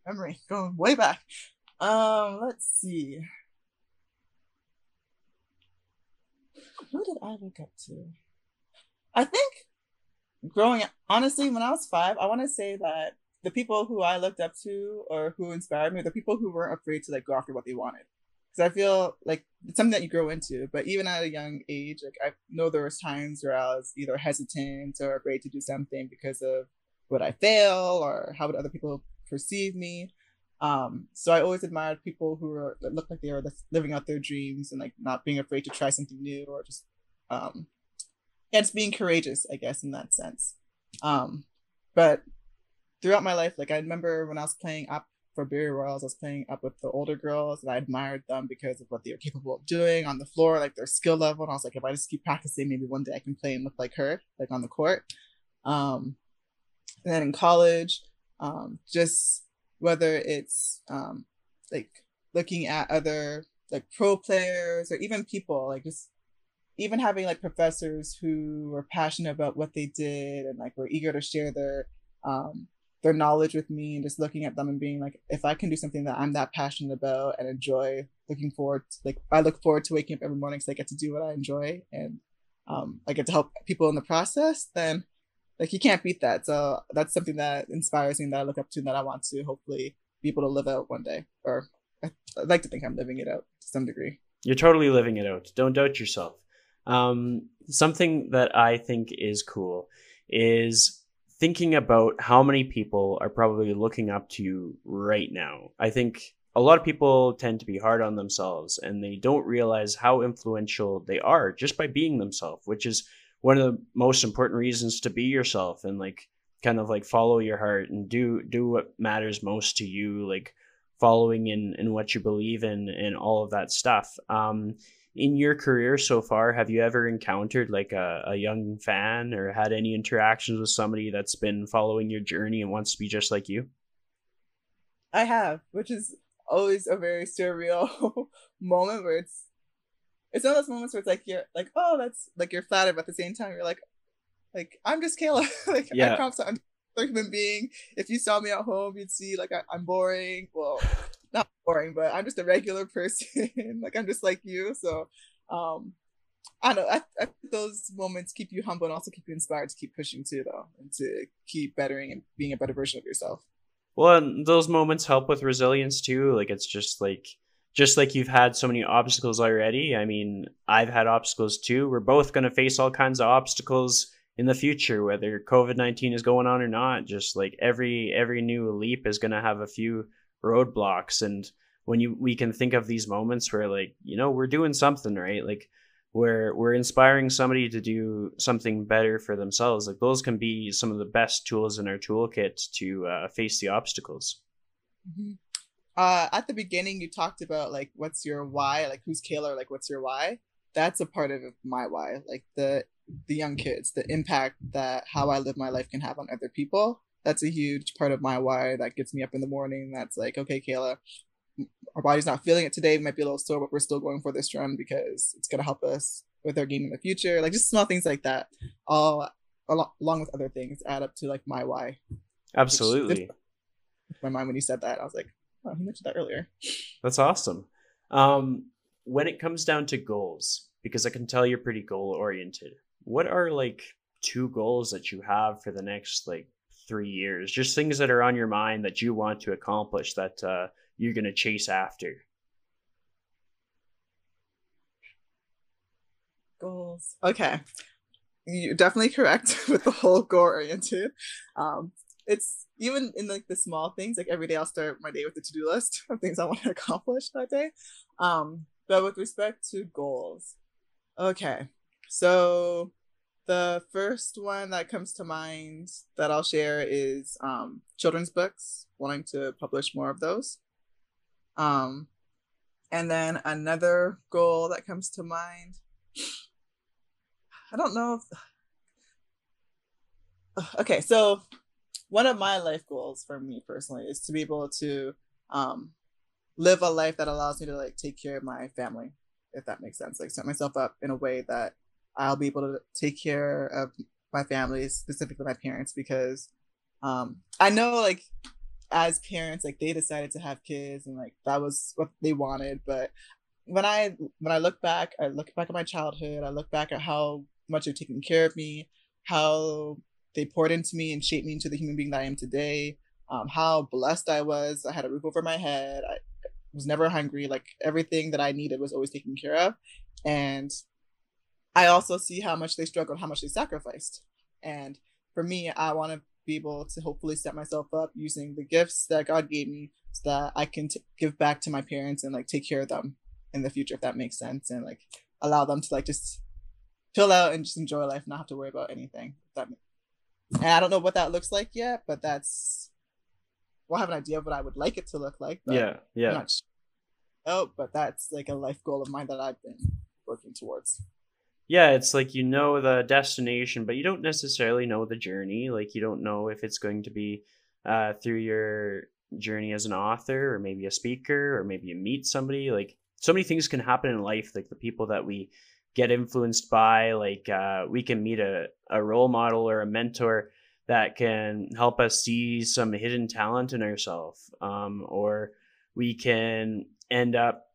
Memory going way back. Um, let's see. Who did I look up to? I think growing honestly, when I was five, I want to say that the people who I looked up to or who inspired me, the people who weren't afraid to like go after what they wanted. Because I feel like it's something that you grow into. But even at a young age, like I know there was times where I was either hesitant or afraid to do something because of would I fail or how would other people perceive me. Um, so I always admired people who were looked like they were living out their dreams and like not being afraid to try something new or just um, yeah, just being courageous, I guess, in that sense. Um, but throughout my life, like I remember when I was playing up for Barry Royals, I was playing up with the older girls and I admired them because of what they were capable of doing on the floor, like their skill level. And I was like, if I just keep practicing, maybe one day I can play and look like her, like on the court. Um, and then in college, um, just whether it's um, like looking at other like pro players or even people like just even having like professors who were passionate about what they did and like were eager to share their um, their knowledge with me and just looking at them and being like if i can do something that i'm that passionate about and enjoy looking forward to, like I look forward to waking up every morning because I get to do what I enjoy and um, I get to help people in the process, then like you can't beat that. So that's something that inspires me that I look up to and that I want to hopefully be able to live out one day. Or I'd like to think I'm living it out to some degree. You're totally living it out. Don't doubt yourself. Um, something that I think is cool is thinking about how many people are probably looking up to you right now. I think a lot of people tend to be hard on themselves and they don't realize how influential they are just by being themselves, which is one of the most important reasons to be yourself and like kind of like follow your heart and do do what matters most to you, like following in in what you believe in and all of that stuff. Um, in your career so far, have you ever encountered like a, a young fan or had any interactions with somebody that's been following your journey and wants to be just like you? I have, which is always a very surreal moment where it's it's one of those moments where it's like you're like, oh, that's like you're flattered, but at the same time you're like, like I'm just Kayla. like yeah. I promise I'm a human being. If you saw me at home, you'd see like I, am boring. Well, not boring, but I'm just a regular person. like I'm just like you. So um I don't know. I, I those moments keep you humble and also keep you inspired to keep pushing too, though, and to keep bettering and being a better version of yourself. Well, those moments help with resilience too. Like it's just like just like you've had so many obstacles already. I mean, I've had obstacles too. We're both going to face all kinds of obstacles in the future, whether COVID nineteen is going on or not. Just like every every new leap is going to have a few roadblocks, and when you we can think of these moments where like you know we're doing something right, like where we're inspiring somebody to do something better for themselves like those can be some of the best tools in our toolkit to uh, face the obstacles mm-hmm. Uh, at the beginning you talked about like what's your why like who's kayla like what's your why that's a part of my why like the the young kids the impact that how i live my life can have on other people that's a huge part of my why that gets me up in the morning that's like okay kayla our body's not feeling it today. We might be a little sore, but we're still going for this run because it's gonna help us with our game in the future. Like just small things like that, all along with other things, add up to like my why. Absolutely. My mind when you said that, I was like, oh, he mentioned that earlier. That's awesome. Um, when it comes down to goals, because I can tell you're pretty goal oriented. What are like two goals that you have for the next like three years? Just things that are on your mind that you want to accomplish that uh, you're going to chase after? Goals. Okay. You're definitely correct with the whole goal oriented. Um, it's even in like the small things, like every day I'll start my day with a to do list of things I want to accomplish that day. Um, but with respect to goals, okay. So the first one that comes to mind that I'll share is um, children's books, wanting to publish more of those. Um, and then another goal that comes to mind. I don't know if. Okay, so one of my life goals for me personally is to be able to um, live a life that allows me to like take care of my family, if that makes sense. Like set myself up in a way that I'll be able to take care of my family, specifically my parents, because um, I know like as parents like they decided to have kids and like that was what they wanted but when i when i look back i look back at my childhood i look back at how much they've taken care of me how they poured into me and shaped me into the human being that i am today. Um, how blessed i was. I had a roof over my head. I was never hungry. Like everything that i needed was always taken care of. And i also see how much they struggled how much they sacrificed. And for me i want to be able to hopefully set myself up using the gifts that God gave me so that I can t- give back to my parents and like take care of them in the future, if that makes sense, and like allow them to like just chill out and just enjoy life, not have to worry about anything. That and I don't know what that looks like yet, but that's well, I have an idea of what I would like it to look like. yeah, yeah. Oh, but that's like a life goal of mine that I've been working towards yeah, it's like you know the destination, but you don't necessarily know the journey. Like you don't know if it's going to be uh, through your journey as an author or maybe a speaker or maybe you meet somebody. Like so many things can happen in life. Like the people that we get influenced by, like uh, we can meet a, a role model or a mentor that can help us see some hidden talent in ourselves. Um, or we can end up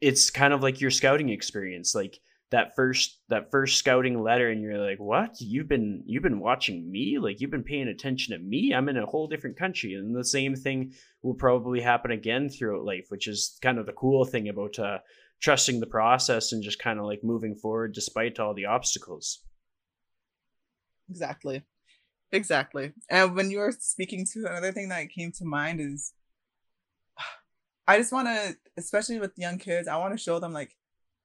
it's kind of like your scouting experience. Like that first that first scouting letter and you're like what you've been you've been watching me like you've been paying attention to me i'm in a whole different country and the same thing will probably happen again throughout life which is kind of the cool thing about uh, trusting the process and just kind of like moving forward despite all the obstacles. Exactly. Exactly. And when you were speaking to another thing that came to mind is i just want to especially with young kids i want to show them like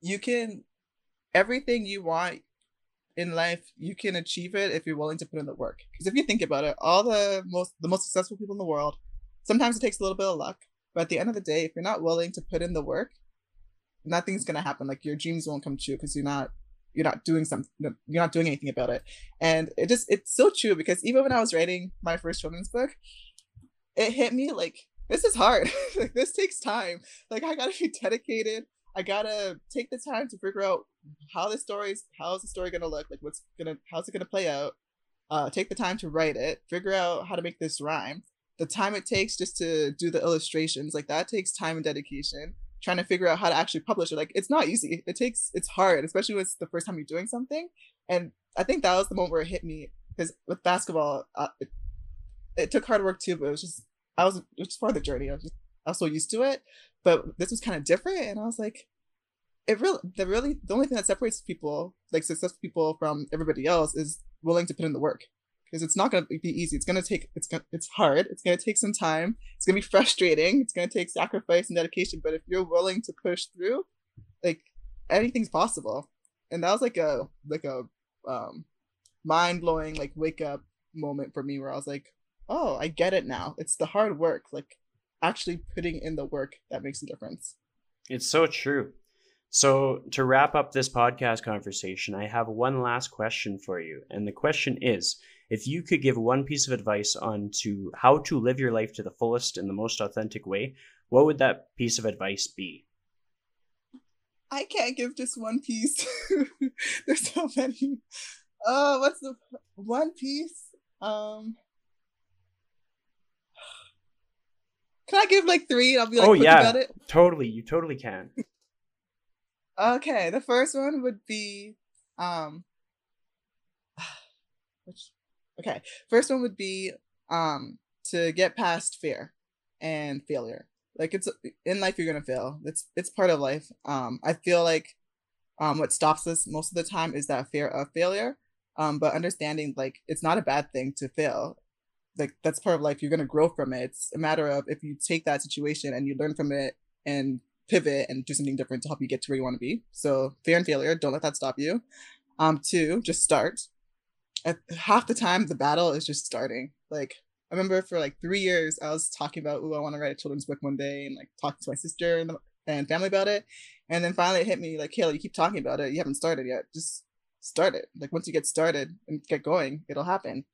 you can everything you want in life you can achieve it if you're willing to put in the work. Because if you think about it all the most the most successful people in the world sometimes it takes a little bit of luck but at the end of the day if you're not willing to put in the work nothing's gonna happen like your dreams won't come true because you're not you're not doing something you're not doing anything about it and it just it's so true because even when i was writing my first children's book it hit me like this is hard like this takes time like i gotta be dedicated I gotta take the time to figure out how the story's how's the story gonna look, like what's gonna how's it gonna play out. Uh, take the time to write it, figure out how to make this rhyme. The time it takes just to do the illustrations, like that takes time and dedication. Trying to figure out how to actually publish it, like it's not easy. It takes it's hard, especially when it's the first time you're doing something. And I think that was the moment where it hit me because with basketball, uh, it, it took hard work too, but it was just I was it was just part of the journey. I was just I was so used to it but this was kind of different and i was like it really the really the only thing that separates people like successful people from everybody else is willing to put in the work because it's not going to be easy. It's going to take it's going it's hard. It's going to take some time. It's going to be frustrating. It's going to take sacrifice and dedication. But if you're willing to push through like anything's possible. And that was like a like a um mind-blowing like wake up moment for me where i was like oh i get it now. It's the hard work like actually putting in the work that makes a difference. It's so true. So, to wrap up this podcast conversation, I have one last question for you. And the question is if you could give one piece of advice on to how to live your life to the fullest in the most authentic way, what would that piece of advice be? I can't give just one piece. There's so many. Uh, what's the one piece? Um, Can I give like three? I'll be like, oh yeah, totally. You totally can. okay, the first one would be, um, okay, first one would be, um, to get past fear and failure. Like it's in life, you're gonna fail. It's it's part of life. Um, I feel like, um, what stops us most of the time is that fear of failure. Um, but understanding like it's not a bad thing to fail like that's part of life you're to grow from it it's a matter of if you take that situation and you learn from it and pivot and do something different to help you get to where you want to be so fear and failure don't let that stop you um two just start At half the time the battle is just starting. Like i remember for like three years i was talking about oh i want to write a children's book one day and like talking to my sister and, and family about it. And then finally it hit me like kayla you keep talking about it. You haven't started yet. Just start it. Like once you get started and get going it'll happen.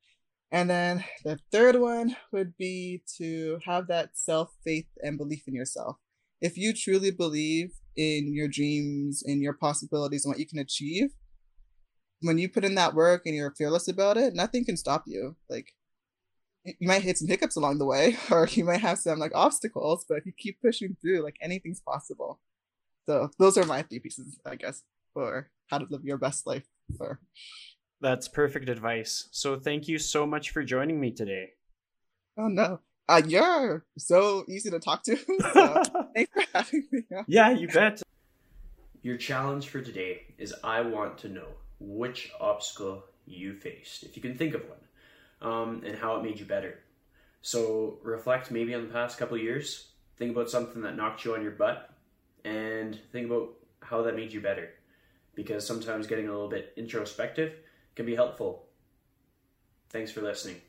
And then the third one would be to have that self faith and belief in yourself. If you truly believe in your dreams and your possibilities and what you can achieve, when you put in that work and you're fearless about it, nothing can stop you. Like you might hit some hiccups along the way, or you might have some like obstacles, but if you keep pushing through, like anything's possible. So those are my three pieces, I guess, for how to live your best life. For that's perfect advice. So thank you so much for joining me today. Oh no. Uh, you're so easy to talk to. So thanks for having me. Yeah, you bet. Your challenge for today is I want to know which obstacle you faced, if you can think of one, um, and how it made you better. So reflect maybe on the past couple years, think about something that knocked you on your butt, and think about how that made you better. Because sometimes getting a little bit introspective can be helpful. Thanks for listening.